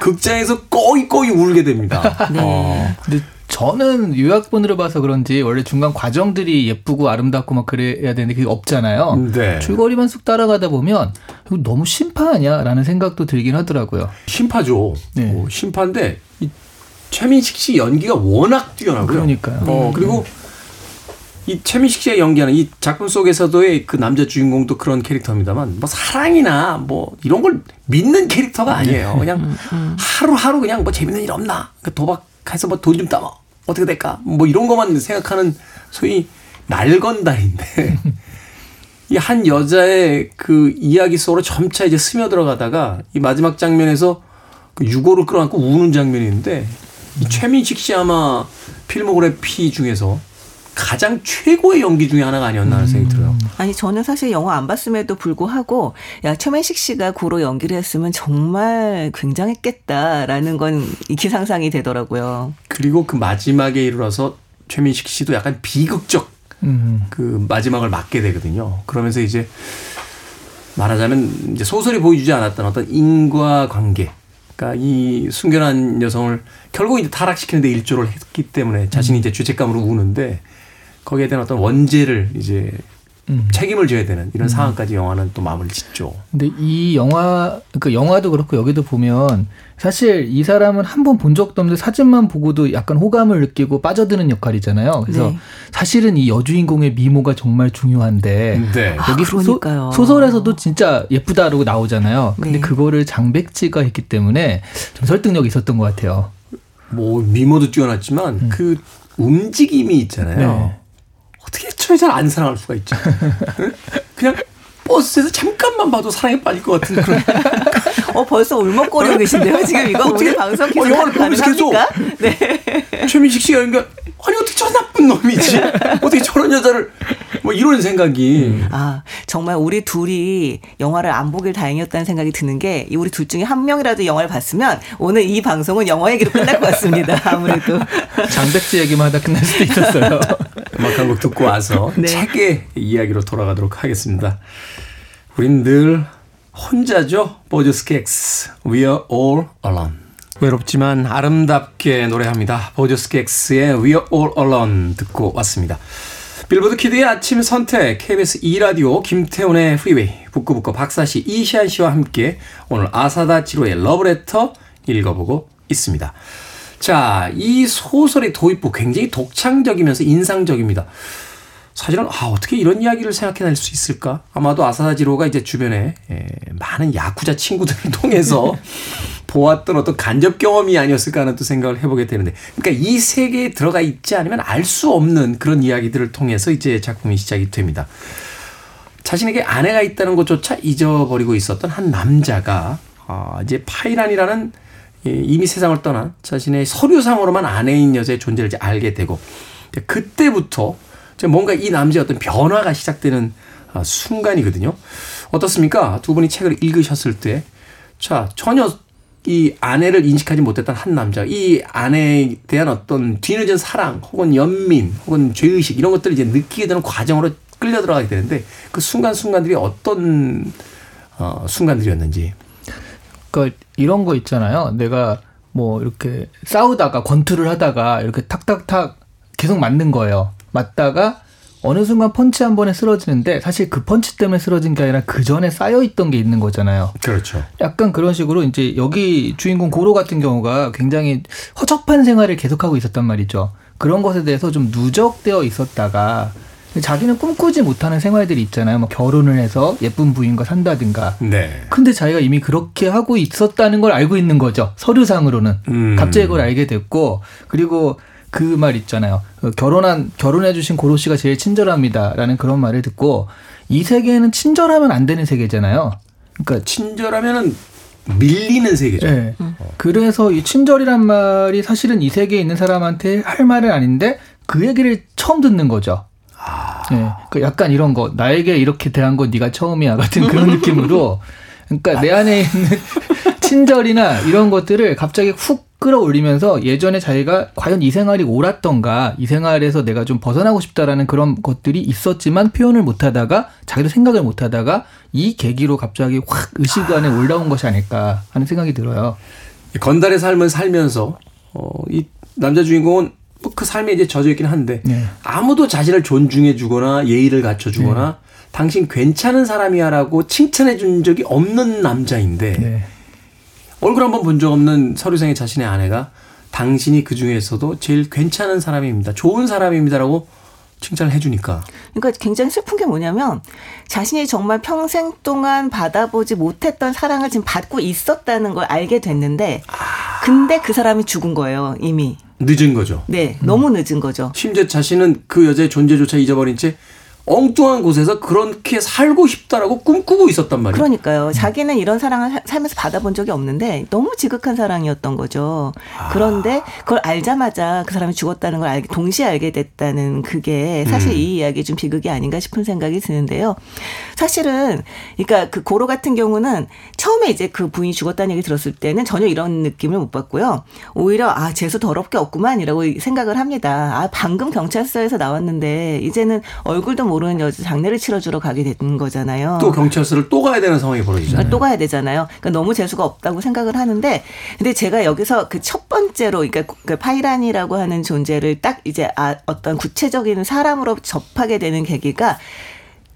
극장에서 꺼이꺼이 울게 됩니다. 네. 어. 근데 저는 요약본으로 봐서 그런지 원래 중간 과정들이 예쁘고 아름답고 막 그래야 되는데 그게 없잖아요. 네. 줄거리만 쑥 따라가다 보면 이거 너무 심파하냐라는 생각도 들긴 하더라고요. 심파죠. 네. 어, 심파인데 이 최민식 씨 연기가 워낙 뛰어나고요. 그러니까요. 어, 그리고 이 최민식 씨가 연기하는 이 작품 속에서도의 그 남자 주인공도 그런 캐릭터입니다만 뭐 사랑이나 뭐 이런 걸 믿는 캐릭터가 아니에요. 그냥 하루하루 그냥 뭐 재밌는 일 없나? 그 도박해서 뭐 돈 좀 따면 어떻게 될까? 뭐 이런 것만 생각하는 소위 날건달인데 이 한 여자의 그 이야기 속으로 점차 이제 스며들어가다가 이 마지막 장면에서 그 유고를 끌어안고 우는 장면이 있는데 이 최민식 씨 아마 필모그래피 중에서 가장 최고의 연기 중에 하나가 아니었나 하는 생각이 들어요. 아니 저는 사실 영화 안 봤음에도 불구하고 야 최민식 씨가 구로 연기를 했으면 정말 굉장했겠다라는 건 익히 상상이 되더라고요. 그리고 그 마지막에 이르러서 최민식 씨도 약간 비극적 음. 그 마지막을 맞게 되거든요. 그러면서 이제 말하자면 이제 소설이 보여주지 않았던 어떤 인과 관계. 그러니까 이 순결한 여성을 결국 이제 타락시키는데 일조를 했기 때문에 자신이 이제 죄책감으로 우는데 거기에 대한 어떤 원죄를 이제 음. 책임을 져야 되는 이런 상황까지 영화는 또 마무리 짓죠. 근데 이 영화, 그 영화도 그렇고 여기도 보면 사실 이 사람은 한 번 본 적도 없는데 사진만 보고도 약간 호감을 느끼고 빠져드는 역할이잖아요. 그래서 네. 사실은 이 여주인공의 미모가 정말 중요한데 네. 여기 아, 그러니까요. 소, 설에서도 진짜 예쁘다라고 나오잖아요. 근데 네. 그거를 장백지가 했기 때문에 좀 설득력이 있었던 것 같아요. 뭐 미모도 뛰어났지만 그 움직임이 있잖아요. 네. 어떻게 저 여자를 안 사랑할 수가 있죠? 응? 그냥 버스에서 잠깐만 봐도 사랑에 빠질 것 같은 그런 어 벌써 울먹거리고 계신데요 지금 이거 어떻게- 우리 방송 어, 계속 영화를 보면서 계속 가능합니까? 네. 최민식 씨가 연기 아니 어떻게 저 나쁜 놈이지? 어떻게 저런 여자를 뭐 이런 생각이 아 정말 우리 둘이 영화를 안 보길 다행이었다는 생각이 드는 게이 우리 둘 중에 한 명이라도 영화를 봤으면 오늘 이 방송은 영화 얘기로 끝날 것 같습니다. 아무래도 장백지 얘기만 하다 끝날 수도 있었어요. 음악 한곡 듣고 와서 네. 책의 이야기로 돌아가도록 하겠습니다. 우린 늘 혼자죠. Boz Scaggs We are all alone. 외롭지만 아름답게 노래합니다. Boz Scaggs의 We are all alone 듣고 왔습니다. 빌보드 Kid의 아침 선택 KBS 2라디오 김태훈의 Freeway 북끄북끄 박사씨 이시한 씨와 함께 오늘 아사다 지로의 러브레터 읽어보고 있습니다. 자, 이 소설의 도입부 굉장히 독창적이면서 인상적입니다. 사실은 아 어떻게 이런 이야기를 생각해낼 수 있을까? 아마도 아사다지로가 이제 주변에 에, 많은 야쿠자 친구들을 통해서 보았던 어떤 간접 경험이 아니었을까 하는 또 생각을 해보게 되는데, 그러니까 이 세계에 들어가 있지 않으면 알 수 없는 그런 이야기들을 통해서 이제 작품이 시작이 됩니다. 자신에게 아내가 있다는 것조차 잊어버리고 있었던 한 남자가 아, 이제 파이란이라는 이미 세상을 떠난 자신의 서류상으로만 아내인 여자의 존재를 이제 알게 되고 그때부터 뭔가 이 남자의 어떤 변화가 시작되는 아, 순간이거든요. 어떻습니까? 두 분이 책을 읽으셨을 때, 자, 전혀 이 아내를 인식하지 못했던 한 남자, 이 아내에 대한 어떤 뒤늦은 사랑, 혹은 연민, 혹은 죄의식, 이런 것들을 이제 느끼게 되는 과정으로 끌려 들어가게 되는데, 그 순간순간들이 어떤, 어, 순간들이었는지. 그러니까 이런 거 있잖아요. 내가 뭐 이렇게 싸우다가 권투를 하다가 이렇게 탁탁탁 계속 맞는 거예요. 맞다가 어느 순간 펀치 한 번에 쓰러지는데 사실 그 펀치 때문에 쓰러진 게 아니라 그 전에 쌓여 있던 게 있는 거잖아요. 그렇죠. 약간 그런 식으로 이제 여기 주인공 고로 같은 경우가 굉장히 허접한 생활을 계속하고 있었단 말이죠. 그런 것에 대해서 좀 누적되어 있었다가 자기는 꿈꾸지 못하는 생활들이 있잖아요. 뭐 결혼을 해서 예쁜 부인과 산다든가. 네. 근데 자기가 이미 그렇게 하고 있었다는 걸 알고 있는 거죠. 서류상으로는. 음. 갑자기 그걸 알게 됐고 그리고 그 말 있잖아요. 그 결혼한 결혼해 주신 고로 씨가 제일 친절합니다라는 그런 말을 듣고 이 세계는 친절하면 안 되는 세계잖아요. 그러니까 친절하면은 밀리는 세계죠. 네. 그래서 이 친절이란 말이 사실은 이 세계에 있는 사람한테 할 말은 아닌데 그 얘기를 처음 듣는 거죠. 네. 그 약간 이런 거 나에게 이렇게 대한 건 네가 처음이야 같은 그런 느낌으로 그러니까 내 안에 있는 친절이나 이런 것들을 갑자기 훅 끌어올리면서 예전에 자기가 과연 이 생활이 옳았던가 이 생활에서 내가 좀 벗어나고 싶다라는 그런 것들이 있었지만 표현을 못하다가 자기도 생각을 못하다가 이 계기로 갑자기 확 의식안에 올라온 것이 아닐까 하는 생각이 들어요. 건달의 삶을 살면서 어, 이 남자 주인공은 뭐그 삶에 이제 젖어 있긴 한데 네. 아무도 자신을 존중해 주거나 예의를 갖춰 주거나 당신 괜찮은 사람이야라고 칭찬해 준 적이 없는 남자인데 네. 얼굴 한 번 본 적 없는 서류상의 자신의 아내가 당신이 그 중에서도 제일 괜찮은 사람입니다. 좋은 사람입니다라고 칭찬을 해주니까. 그러니까 굉장히 슬픈 게 뭐냐면 자신이 정말 평생 동안 받아보지 못했던 사랑을 지금 받고 있었다는 걸 알게 됐는데 근데 그 사람이 죽은 거예요 이미. 늦은 거죠. 네, 너무 늦은 거죠. 심지어 자신은 그 여자의 존재조차 잊어버린 채 엉뚱한 곳에서 그렇게 살고 싶다라고 꿈꾸고 있었단 말이에요. 그러니까요. 자기는 이런 사랑을 사- 살면서 받아본 적이 없는데 너무 지극한 사랑이었던 거죠. 그런데 그걸 알자마자 그 사람이 죽었다는 걸 알게, 동시에 알게 됐다는 그게 사실 이 이야기 좀 비극이 아닌가 싶은 생각이 드는데요. 사실은 그러니까 그 고로 같은 경우는 처음에 이제 그 부인이 죽었다는 얘기 들었을 때는 전혀 이런 느낌을 못 받고요. 오히려 아 재수 더럽게 없구만이라고 생각을 합니다. 아 방금 경찰서에서 나왔는데 이제는 얼굴도 모르는 여자 장례를 치러주러 가게 된 거잖아요. 또 경찰서를 또 가야 되는 상황이 벌어지잖아요. 그러니까 또 가야 되잖아요. 그러니까 너무 재수가 없다고 생각을 하는데, 근데 제가 여기서 그 첫 번째로, 그러니까 그 파이란이라고 하는 존재를 딱 이제 아, 어떤 구체적인 사람으로 접하게 되는 계기가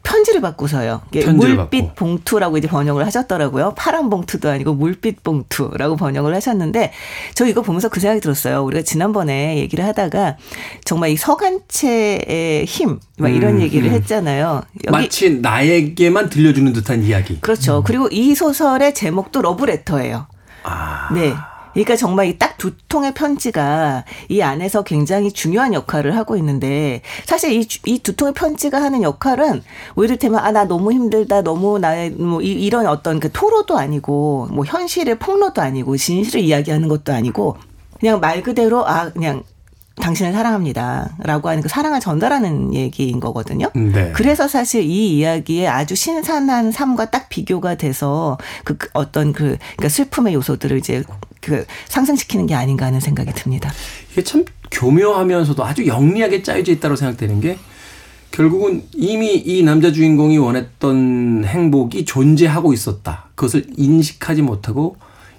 편지를 받고서요. 이게 편지를 물빛 받고. 봉투라고 이제 번역을 하셨더라고요. 파란 봉투도 아니고 물빛 봉투라고 번역을 하셨는데 저 이거 보면서 그 생각이 들었어요. 우리가 지난번에 얘기를 하다가 정말 이 서간체의 힘, 막 이런 음, 얘기를 음. 했잖아요. 마치 나에게만 들려주는 듯한 이야기. 그렇죠. 그리고 이 소설의 제목도 러브레터예요. 아, 네. 그러니까 정말 이 딱 두 통의 편지가 이 안에서 굉장히 중요한 역할을 하고 있는데 사실 이이두 통의 편지가 하는 역할은 뭐 이를테면 아 나 너무 힘들다 너무 나의 뭐 이, 이런 어떤 그 토로도 아니고 뭐 현실의 폭로도 아니고 진실을 이야기하는 것도 아니고 그냥 말 그대로 아 그냥 당신을 사랑합니다 라고 하는 그 사랑을 전달하는 얘기인 거거든요. 네. 그래서 사실 이 이야기에 아주 신선한 삶과 딱 비교가 돼서 그그 어떤 그 그러니까 슬픔의 요소들을 이제 그 상승시키는 게 아닌가 하는 생각이 듭니다. 이게 참 교묘하면서도 아주 영리하게 짜여져 있다고 생각되는 게 결국은 이미 이 남자 주인공이 원했던 행복이 존재하고 있었다. 그것을 인식하지 못하고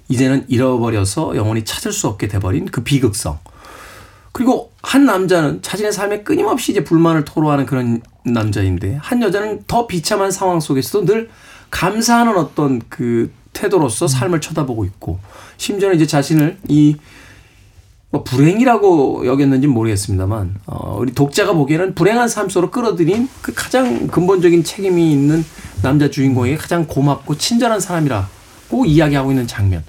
이제는 잃어버려서 영원히 찾을 수 없게 돼버린 그 비극성. 그리고 한 남자는 자신의 삶에 끊임없이 이제 불만을 토로하는 그런 남자인데 한 여자는 더 비참한 상황 속에서도 늘 감사하는 어떤 그 태도로서 삶을 쳐다보고 있고 심지어는 이제 자신을 이 뭐 불행이라고 여겼는지 는 모르겠습니다만 어, 우리 독자가 보기에는 불행한 삶 속으로 끌어들인 그 가장 근본적인 책임이 있는 남자 주인공에게 가장 고맙고 친절한 사람이라고 이야기하고 있는 장면.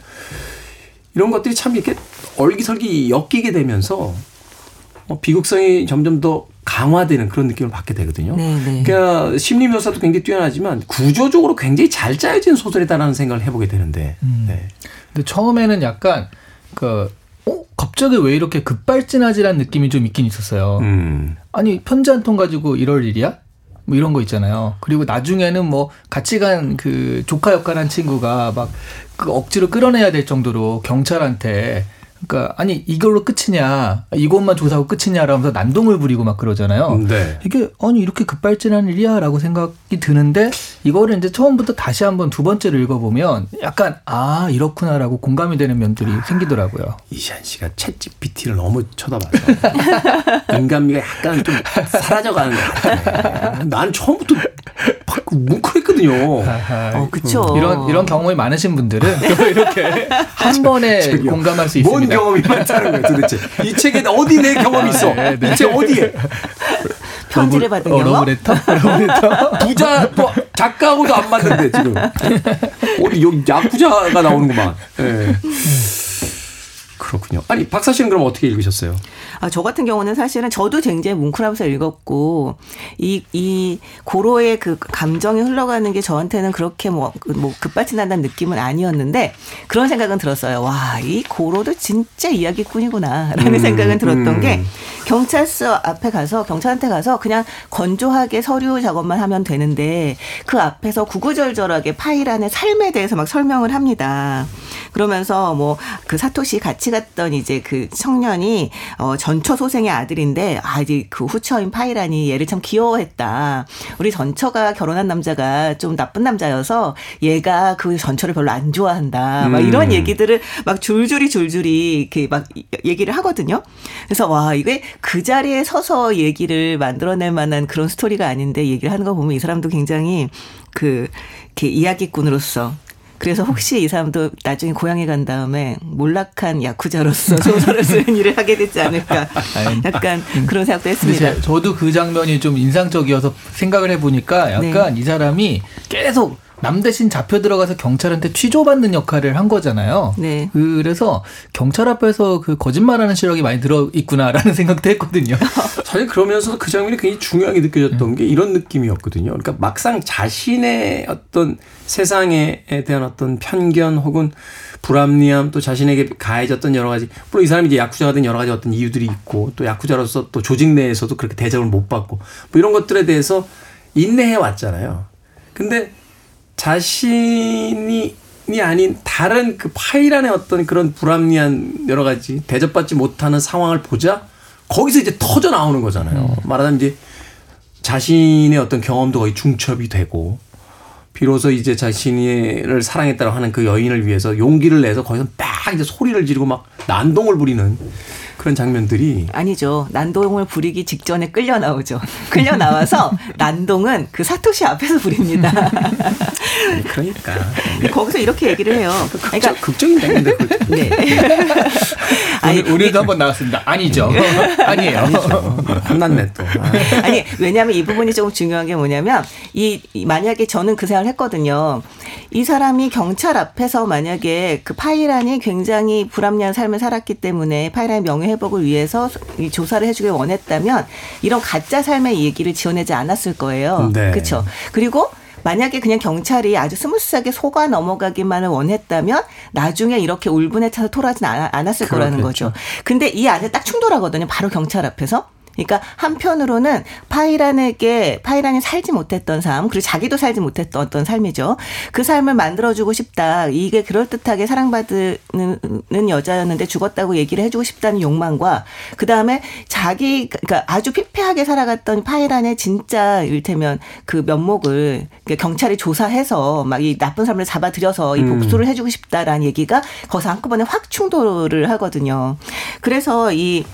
이런 것들이 참 이렇게 얼기설기 엮이게 되면서 어, 비극성이 점점 더 강화되는 그런 느낌을 받게 되거든요. 네, 네. 그러니까 심리 묘사도 굉장히 뛰어나지만 구조적으로 굉장히 잘 짜여진 소설이다라는 생각을 해보게 되는데. 네. 근데 처음에는 약간 그 어? 갑자기 왜 이렇게 급발진하지라는 느낌이 좀 있긴 있었어요. 음. 아니 편지 한 통 가지고 이럴 일이야? 뭐 이런 거 있잖아요. 그리고 나중에는 뭐 같이 간 그 조카 역할한 친구가 막 그 억지로 끌어내야 될 정도로 경찰한테 그러니까 아니 이걸로 끝이냐 이것만 조사하고 끝이냐 라면서 난동을 부리고 막 그러잖아요. 네. 이게 아니 이렇게 급발진한 일이야라고 생각이 드는데 이거를 이제 처음부터 다시 한번 두 번째로 읽어보면 약간 아 이렇구나라고 공감이 되는 면들이 생기더라고요. 이시안 씨가 챗 GPT를 너무 쳐다봐서 인간미가 약간 좀 사라져가는 것 같아. 난 처음부터 막 뭉클했거든요. 어, 그쵸. 이런 이런 경험이 많으신 분들은 또 이렇게 한 번에. 공감할 수뭔 있습니다. 경험이 많다는 거야 도대체. 이 책에 어디 내 경험이 있어? 이책 어디에? 편지를 받은 어, 경험? 러브레터? 러브레터? 부자 또 작가하고도 안 맞는데 지금 어디 여기 야쿠자가 나오는구만. 예. 그렇군요. 아니 박사 씨는 그럼 어떻게 읽으셨어요? 아, 저 같은 경우는 사실은 저도 굉장히 뭉클하면서 읽었고, 이, 이 고로의 그 감정이 흘러가는 게 저한테는 그렇게 뭐, 그뭐 급발진한다는 느낌은 아니었는데, 그런 생각은 들었어요. 와, 이 고로도 진짜 이야기꾼이구나. 라는 음, 생각은 들었던 음. 게, 경찰서 앞에 가서, 경찰한테 가서 그냥 건조하게 서류 작업만 하면 되는데, 그 앞에서 구구절절하게 파일 안의 삶에 대해서 막 설명을 합니다. 그러면서 뭐, 그 사토시 같이 갔던 이제 그 청년이, 어, 전처 소생의 아들인데, 아, 이제 그 후처인 파이란이 얘를 참 귀여워했다. 우리 전처가 결혼한 남자가 좀 나쁜 남자여서 얘가 그 전처를 별로 안 좋아한다. 막 이런 음. 얘기들을 막 줄줄이 줄줄이 이렇게 막 얘기를 하거든요. 그래서 와, 이게 그 자리에 서서 얘기를 만들어낼 만한 그런 스토리가 아닌데 얘기를 하는 거 보면 이 사람도 굉장히 그, 이렇게 이야기꾼으로서 그래서 혹시 이 사람도 나중에 고향에 간 다음에 몰락한 야쿠자로서 소설을 쓰는 일을 하게 되지 않을까. 약간 그런 생각도 했습니다. 제- 저도 그 장면이 좀 인상적이어서 생각을 해보니까 약간 네. 이 사람이 계속 남 대신 잡혀 들어가서 경찰한테 취조받는 역할을 한 거잖아요. 네. 그래서 경찰 앞에서 그 거짓말하는 실력이 많이 들어 있구나라는 생각도 했거든요. 사실 그러면서 그 장면이 굉장히 중요하게 느껴졌던 게 이런 느낌이었거든요. 그러니까 막상 자신의 어떤 세상에 대한 어떤 편견 혹은 불합리함 또 자신에게 가해졌던 여러 가지 물론 이 사람이 이제 야쿠자가 된 여러 가지 어떤 이유들이 있고 또 야쿠자로서 또 조직 내에서도 그렇게 대접을 못 받고 뭐 이런 것들에 대해서 인내해 왔잖아요. 근데 자신이 이 아닌 다른 그 파일 안에 어떤 그런 불합리한 여러 가지 대접받지 못하는 상황을 보자 거기서 이제 터져 나오는 거잖아요. 말하자면 이제 자신의 어떤 경험도 거의 중첩이 되고 비로소 이제 자신을 사랑했다고 하는 그 여인을 위해서 용기를 내서 거기서 막 이제 소리를 지르고 막 난동을 부리는 그런 장면들이 아니죠. 난동을 부리기 직전에 끌려 나오죠. 끌려 나와서 난동은 그 사토시 앞에서 부립니다. 그러니까 거기서 이렇게 얘기를 해요. 그러니까 극적인 장면인데 네. 아니, 오늘, 오늘도 한번 나왔습니다. 아니죠. 아니에요. 혼났네 또. 아. 아니 왜냐하면 이 부분이 조금 중요한 게 뭐냐면 이, 이 만약에 저는 그 생각을 했거든요. 이 사람이 경찰 앞에서 만약에 그 파이란이 굉장히 불합리한 삶을 살았기 때문에 파이란의 명예 회복을 위해서 이 조사를 해주길 원했다면 이런 가짜 삶의 얘기를 지어내지 않았을 거예요. 네. 그렇죠. 그리고 만약에 그냥 경찰이 아주 스무스하게 속아 넘어가기만을 원했다면 나중에 이렇게 울분에 차서 토라진 않- 않았을 거라는 그렇겠죠. 거죠. 근데 이 안에 딱 충돌하거든요. 바로 경찰 앞에서. 그러니까 한편으로는 파이란에게 파이란이 살지 못했던 삶 그리고 자기도 살지 못했던 어떤 삶이죠. 그 삶을 만들어주고 싶다. 이게 그럴 듯하게 사랑받는 여자였는데 죽었다고 얘기를 해주고 싶다는 욕망과 그 다음에 자기 그러니까 아주 피폐하게 살아갔던 파이란의 진짜 일테면 그 면목을 경찰이 조사해서 막 이 나쁜 사람을 잡아들여서 이 복수를 해주고 싶다라는 얘기가 거기서 한꺼번에 확 충돌을 하거든요. 그래서 이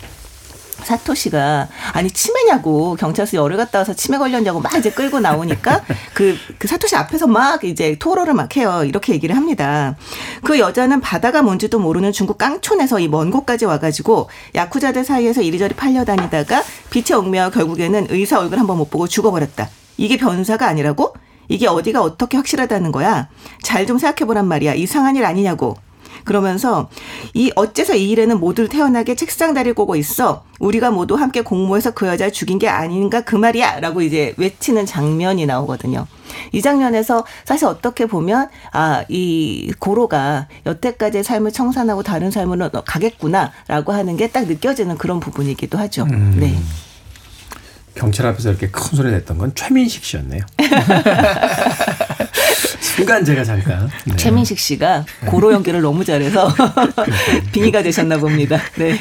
사토시가 아니 치매냐고 경찰서 열을 갔다 와서 치매 걸렸냐고 막 이제 끌고 나오니까 그, 그 사토시 앞에서 막 이제 토로를 막 해요. 이렇게 얘기를 합니다. 그 여자는 바다가 뭔지도 모르는 중국 깡촌에서 이 먼 곳까지 와가지고 야쿠자들 사이에서 이리저리 팔려다니다가 빛에 얽매여 결국에는 의사 얼굴 한번 못 보고 죽어버렸다. 이게 변사가 아니라고? 이게 어디가 어떻게 확실하다는 거야? 잘 좀 생각해보란 말이야. 이상한 일 아니냐고. 그러면서 이 어째서 이 일에는 모두 태어나게 책상 다리를 꼬고 있어 우리가 모두 함께 공모해서 그 여자를 죽인 게 아닌가 그 말이야라고 이제 외치는 장면이 나오거든요. 이 장면에서 사실 어떻게 보면 아 이 고로가 여태까지의 삶을 청산하고 다른 삶으로 가겠구나라고 하는 게 딱 느껴지는 그런 부분이기도 하죠. 네. 경찰 앞에서 이렇게 큰 소리 냈던 건 최민식 씨였네요. 순간 제가 잠깐. 네. 최민식 씨가 고로 연기를 너무 잘해서 빙의가 되셨나 봅니다. 네.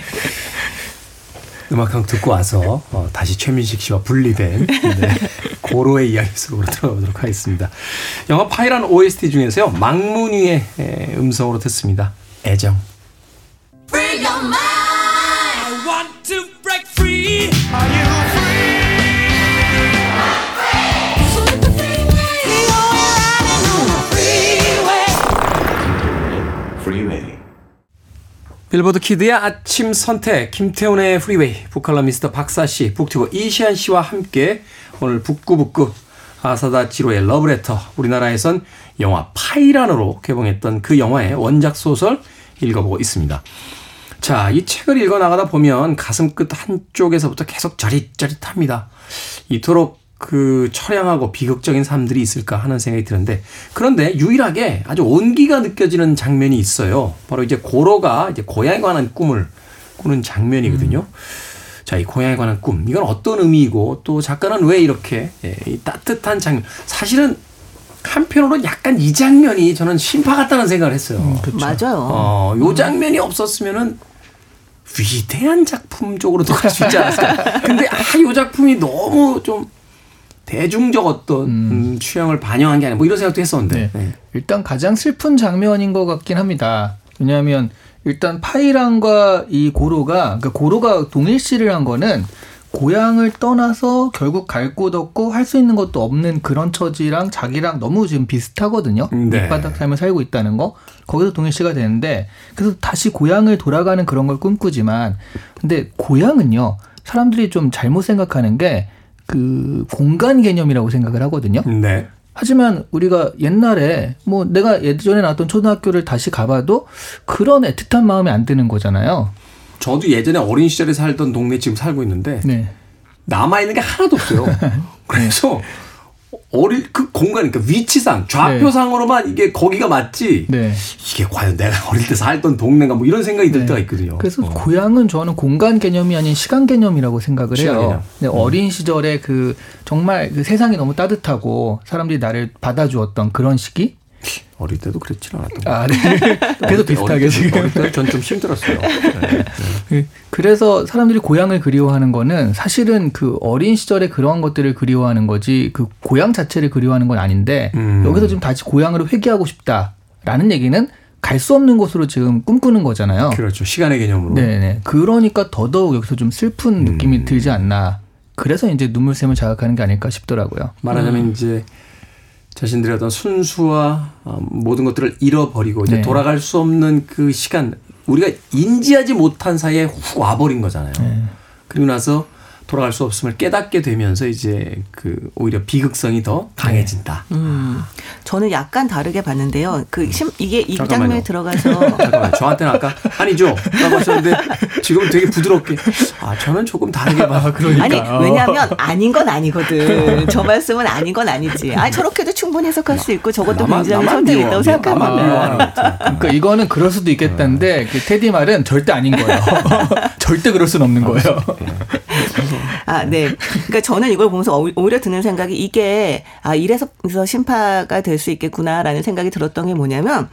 음악 한 듣고 와서 어, 다시 최민식 씨와 분리된 네, 고로의 이야기 속으로 들어가 보도록 하겠습니다. 영화 파이란 OST 중에서요. 망문위의 에, 음성으로 듣습니다. 애정. 빌보드 Kid의 아침 선택 김태훈의 Freeway 북칼럼니스트 박사 씨, 북튜버 이시한 씨와 함께 오늘 북끄북끄 아사다 지로의 러브레터 우리나라에선 영화 파이란으로 개봉했던 그 영화의 원작 소설 읽어보고 있습니다. 자, 이 책을 읽어 나가다 보면 가슴 끝 한쪽에서부터 계속 저릿저릿합니다. 이토록 그 처량하고 비극적인 삶들이 있을까 하는 생각이 드는데 그런데 유일하게 아주 온기가 느껴지는 장면이 있어요. 바로 이제 고로가 이제 고향에 관한 꿈을 꾸는 장면이거든요. 자, 이 고향에 관한 꿈 이건 어떤 의미이고 또 작가는 왜 이렇게 예, 이 따뜻한 장면 사실은 한편으로는 약간 이 장면이 저는 심파 같다는 생각을 했어요. 맞아요. 어, 요 장면이 없었으면은 위대한 작품 쪽으로 더갈수 있지 않았을까. 근데 아, 요 작품이 너무 좀 대중적 어떤 음, 취향을 반영한 게 아니라 뭐 이런 생각도 했었는데. 네. 네. 일단 가장 슬픈 장면인 것 같긴 합니다. 왜냐하면 일단 파이랑과 이 고로가 그러니까 고로가 동일시를 한 거는 고향을 떠나서 결국 갈 곳 없고 할 수 있는 것도 없는 그런 처지랑 자기랑 너무 지금 비슷하거든요. 네. 밑바닥 삶을 살고 있다는 거. 거기서 동일시가 되는데 그래서 다시 고향을 돌아가는 그런 걸 꿈꾸지만 근데 고향은요. 사람들이 좀 잘못 생각하는 게 그 공간 개념이라고 생각을 하거든요. 네. 하지만 우리가 옛날에 뭐 내가 예전에 나왔던 초등학교를 다시 가봐도 그런 애틋한 마음이 안 드는 거잖아요. 저도 예전에 어린 시절에 살던 동네 지금 살고 있는데 네. 남아 있는 게 하나도 없어요. 그래서 어릴 그 공간 그러니까 위치상 좌표상으로만 이게 거기가 맞지 네. 이게 과연 내가 어릴 때 살던 동네가 뭐 이런 생각이 들 네. 때가 있거든요. 그래서 어. 고향은 저는 공간 개념이 아닌 시간 개념이라고 생각을 시간 해요. 개념. 음. 네, 어린 시절에 그 정말 그 세상이 너무 따뜻하고 사람들이 나를 받아주었던 그런 시기. 어릴 때도 그랬지 않았던 것 아, 네. 그래서 비슷하게 지금. 어릴 때전좀 힘들었어요. 네. 그- 그래서 사람들이 고향을 그리워하는 거는 사실은 그 어린 시절에 그러한 것들을 그리워하는 거지 그 고향 자체를 그리워하는 건 아닌데 음. 여기서 지금 다시 고향으로 회귀하고 싶다라는 얘기는 갈 수 없는 곳으로 지금 꿈꾸는 거잖아요. 그렇죠. 시간의 개념으로. 네네. 그러니까 더더욱 여기서 좀 슬픈 느낌이 음. 들지 않나. 그래서 이제 눈물샘을 자극하는 게 아닐까 싶더라고요. 말하자면 이제 자신들의 어떤 순수와 어, 모든 것들을 잃어버리고 이제 네. 돌아갈 수 없는 그 시간 우리가 인지하지 못한 사이에 훅 와버린 거잖아요. 네. 그리고 나서 돌아갈 수 없음을 깨닫게 되면서 이제 그 오히려 비극성이 더 강해진다. 음, 저는 약간 다르게 봤는데요. 그 심, 이게 이 잠깐만요. 장면에 들어가서 잠깐만 저한테는 아까 아니죠 라고 하셨는데 지금 되게 부드럽게 아 저는 조금 다르게 봐. 아니 왜냐하면 아닌 건 아니거든. 저 말씀은 아닌 건 아니지. 아 저렇게도 충분히 해석할 수 있고 저것도 나만 선택이. 있다고 생각합니다. 거지. 그러니까 이거는 그럴 수도 있겠다는데 그 테디 말은 절대 아닌 거예요. 절대 그럴 수는 없는 거예요. 아, 네. 그러니까 저는 이걸 보면서 오- 오히려 드는 생각이 이게 아 이래서 심파가 될 수 있겠구나라는 생각이 들었던 게 뭐냐면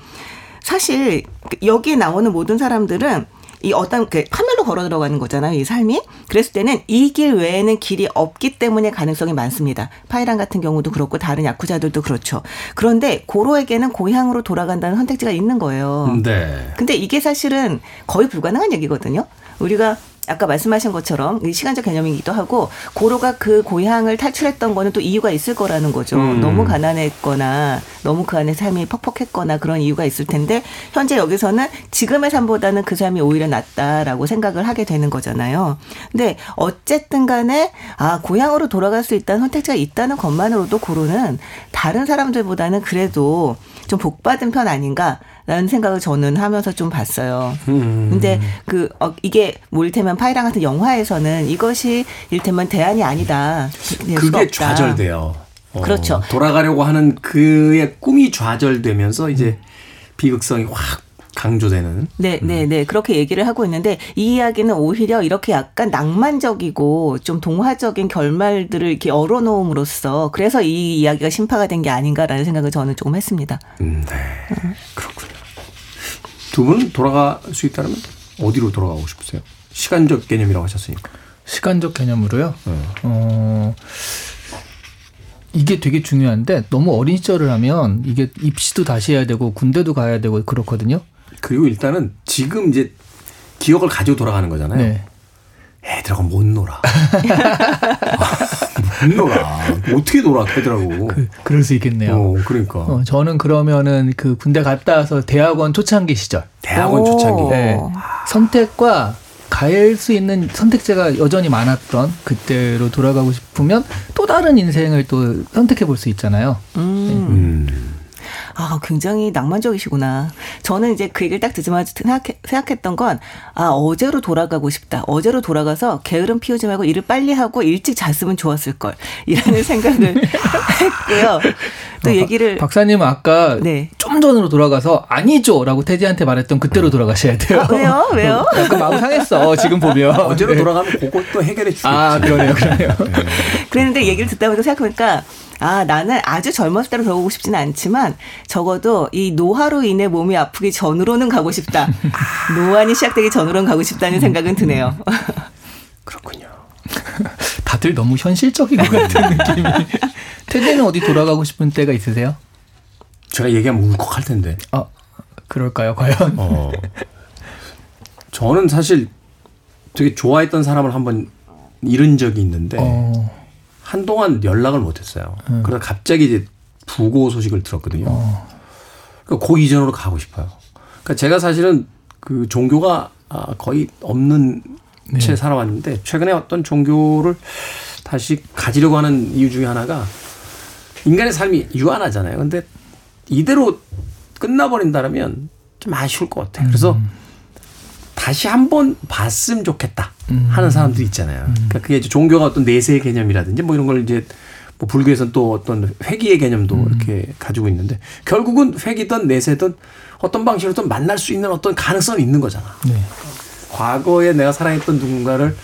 사실 여기에 나오는 모든 사람들은 이 어떤 그 파멸로 걸어 들어가는 거잖아요, 이 삶이. 그랬을 때는 이 길 외에는 길이 없기 때문에 가능성이 많습니다. 파이란 같은 경우도 그렇고 다른 야쿠자들도 그렇죠. 그런데 고로에게는 고향으로 돌아간다는 선택지가 있는 거예요. 네. 근데 이게 사실은 거의 불가능한 얘기거든요. 우리가 아까 말씀하신 것처럼 이 시간적 개념이기도 하고 고로가 그 고향을 탈출했던 거는 또 이유가 있을 거라는 거죠. 음. 너무 가난했거나 너무 그 안에 삶이 퍽퍽했거나 그런 이유가 있을 텐데 현재 여기서는 지금의 삶보다는 그 삶이 오히려 낫다라고 생각을 하게 되는 거잖아요. 근데 어쨌든 간에 아 고향으로 돌아갈 수 있다는 선택지가 있다는 것만으로도 고로는 다른 사람들보다는 그래도 좀 복받은 편 아닌가라는 생각을 저는 하면서 좀 봤어요. 근데 그 어, 이게 뭐 일테면 파이랑 같은 영화에서는 이것이 일테면 대안이 아니다. 그게. 좌절돼요. 어, 그렇죠. 돌아가려고 하는 그의 꿈이 좌절되면서 이제 비극성이 확 강조되는. 네, 네, 네. 그렇게 얘기를 하고 있는데 이 이야기는 오히려 이렇게 약간 낭만적이고 좀 동화적인 결말들을 이렇게 열어놓음으로써 그래서 이 이야기가 심파가 된 게 아닌가라는 생각을 저는 조금 했습니다. 음, 네. 그렇군요. 두 분은 돌아갈 수 있다면 어디로 돌아가고 싶으세요? 시간적 개념이라고 하셨으니까. 시간적 개념으로요. 네. 어, 이게 되게 중요한데 너무 어린 시절을 하면 이게 입시도 다시 해야 되고 군대도 가야 되고 그렇거든요. 그리고 일단은 지금 이제 기억을 가지고 돌아가는 거잖아요. 네. 애들하고 못 놀아. 아, 못 놀아. 어떻게 놀아, 애들하고. 그, 그럴 수 있겠네요. 어, 그러니까. 어, 저는 그러면은 그 군대 갔다 와서 대학원 초창기 시절 대학원 오. 초창기. 네. 선택과 갈 수 있는 선택지가 여전히 많았던 그때로 돌아가고 싶으면 또 다른 인생을 또 선택해 볼 수 있잖아요. 음. 아, 굉장히 낭만적이시구나. 저는 이제 그 얘기를 딱 듣자마자 생각했던 건, 아, 어제로 돌아가고 싶다. 어제로 돌아가서 게으름 피우지 말고 일을 빨리 하고 일찍 잤으면 좋았을 걸. 이라는 생각을 했고요. 또 얘기를. 어, 박사님은 아까 네. 좀 전으로 돌아가서 아니죠 라고 태지한테 말했던 그때로 돌아가셔야 돼요. 아, 왜요? 왜요? 약간 마음 상했어 지금 보면. 어제로 네. 돌아가면 그것도 해결해 주겠지. 아 그러네요, 그러네요. 그랬는데 얘기를 듣다 보니까 생각해보니까 아 나는 아주 젊었을 때로 돌아가고 싶지는 않지만 적어도 이 노화로 인해 몸이 아프기 전으로는 가고 싶다. 노안이 시작되기 전으로는 가고 싶다는 생각은 드네요. 그렇군요. 다들 너무 현실적인 것 같은 느낌이. 태지는 어디 돌아가고 싶은 때가 있으세요? 제가 얘기하면 울컥할 텐데. 아 그럴까요, 과연? 어. 저는 사실 되게 좋아했던 사람을 한번 잃은 적이 있는데 어, 한동안 연락을 못했어요. 그러다 갑자기 이제 부고 소식을 들었거든요. 그러니까 그 이전으로 가고 싶어요. 그러니까 제가 사실은 그 종교가 아, 거의 없는 채 살아왔는데 최근에 어떤 종교를 다시 가지려고 하는 이유 중에 하나가 인간의 삶이 유한하잖아요. 근데 이대로 끝나버린다면 좀 아쉬울 것 같아요. 그래서 다시 한 번 봤으면 좋겠다 하는 사람들이 있잖아요. 그러니까 그게 이제 종교가 어떤 내세의 개념이라든지 뭐 이런 걸 이제 뭐 불교에서는 또 어떤 회귀의 개념도 이렇게 가지고 있는데 결국은 회귀든 내세든 어떤 방식으로든 만날 수 있는 어떤 가능성이 있는 거잖아. 네. 과거에 내가 사랑했던 누군가를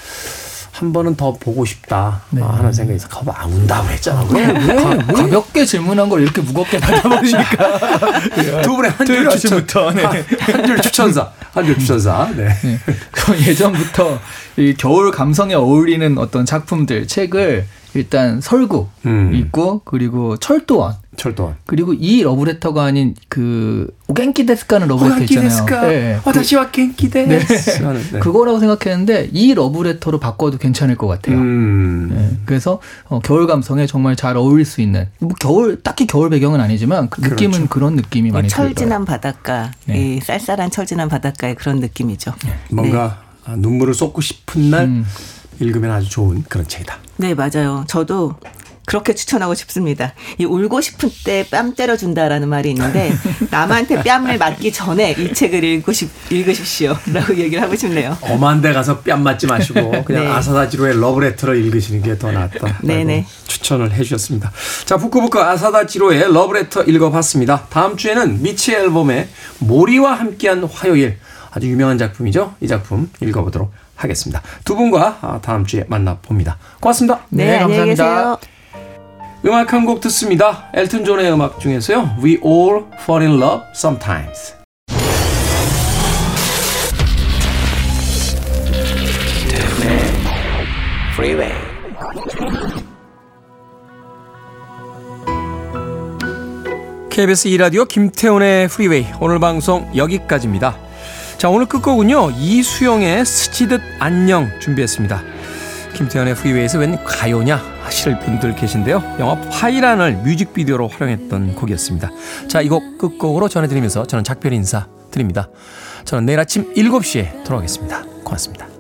한 번은 더 보고 싶다 네. 하는 생각이 있어. 거봐 안 운다고 했잖아. 왜? 가, 가볍게 질문한 걸 이렇게 무겁게 받아보니까 두 분의 한줄 토요일 추천, 아침부터, 네. 한줄 추천사, 한줄 추천사. 네. 네. 예전부터 이 겨울 감성에 어울리는 어떤 작품들 책을 일단 설국 음. 있고 그리고 철도원 철도원. 그리고 이 러브레터가 아닌 그 오겐키 데스카는 러브레터 있잖아요. 네. 그- 私は 元気です. 하는, 네. 그거라고 생각했는데 이 러브레터로 바꿔도 괜찮을 것 같아요. 음. 네, 그래서 어, 겨울 감성에 정말 잘 어울릴 수 있는 뭐 겨울 딱히 겨울 배경은 아니지만 그 느낌은 그렇죠. 그런 느낌이 많이 들어요. 철진한 바닷가, 네. 이 쌀쌀한 철진한 바닷가의 그런 느낌이죠. 뭔가 아, 눈물을 쏟고 싶은 날 음. 읽으면 아주 좋은 그런 책이다. 네, 맞아요. 저도 그렇게 추천하고 싶습니다. 이 울고 싶은 때 뺨 때려준다라는 말이 있는데 남한테 뺨을 맞기 전에 이 책을 읽으시, 읽으십시오라고 얘기를 하고 싶네요. 엄한 데 가서 뺨 맞지 마시고 그냥 네. 아사다지로의 러브레터를 읽으시는 게 더 낫다. 네네. 추천을 해 주셨습니다. 자, 부끄부끄 아사다지로의 러브레터 읽어봤습니다. 다음 주에는 미치 앨범의 모리와 함께한 화요일 아주 유명한 작품이죠. 이 작품 읽어보도록 하겠습니다. 두 분과 아, 다음 주에 만나봅니다. 고맙습니다. 네, 네, 감사합니다. 음악 한 곡 듣습니다. 엘튼 존의 음악 중에서요. We all fall in love sometimes. Freeway. KBS 2라디오 김태훈의 Freeway 오늘 방송 여기까지입니다. 자, 오늘 끝곡은요. 이수영의 스치듯 안녕 준비했습니다. 김태훈의 Freeway에서 웬 가요냐 하실 분들 계신데요. 영화 파이란을 뮤직비디오로 활용했던 곡이었습니다. 자, 이 곡 끝곡으로 전해드리면서 저는 작별 인사 드립니다. 저는 내일 아침 7시에 돌아오겠습니다. 고맙습니다.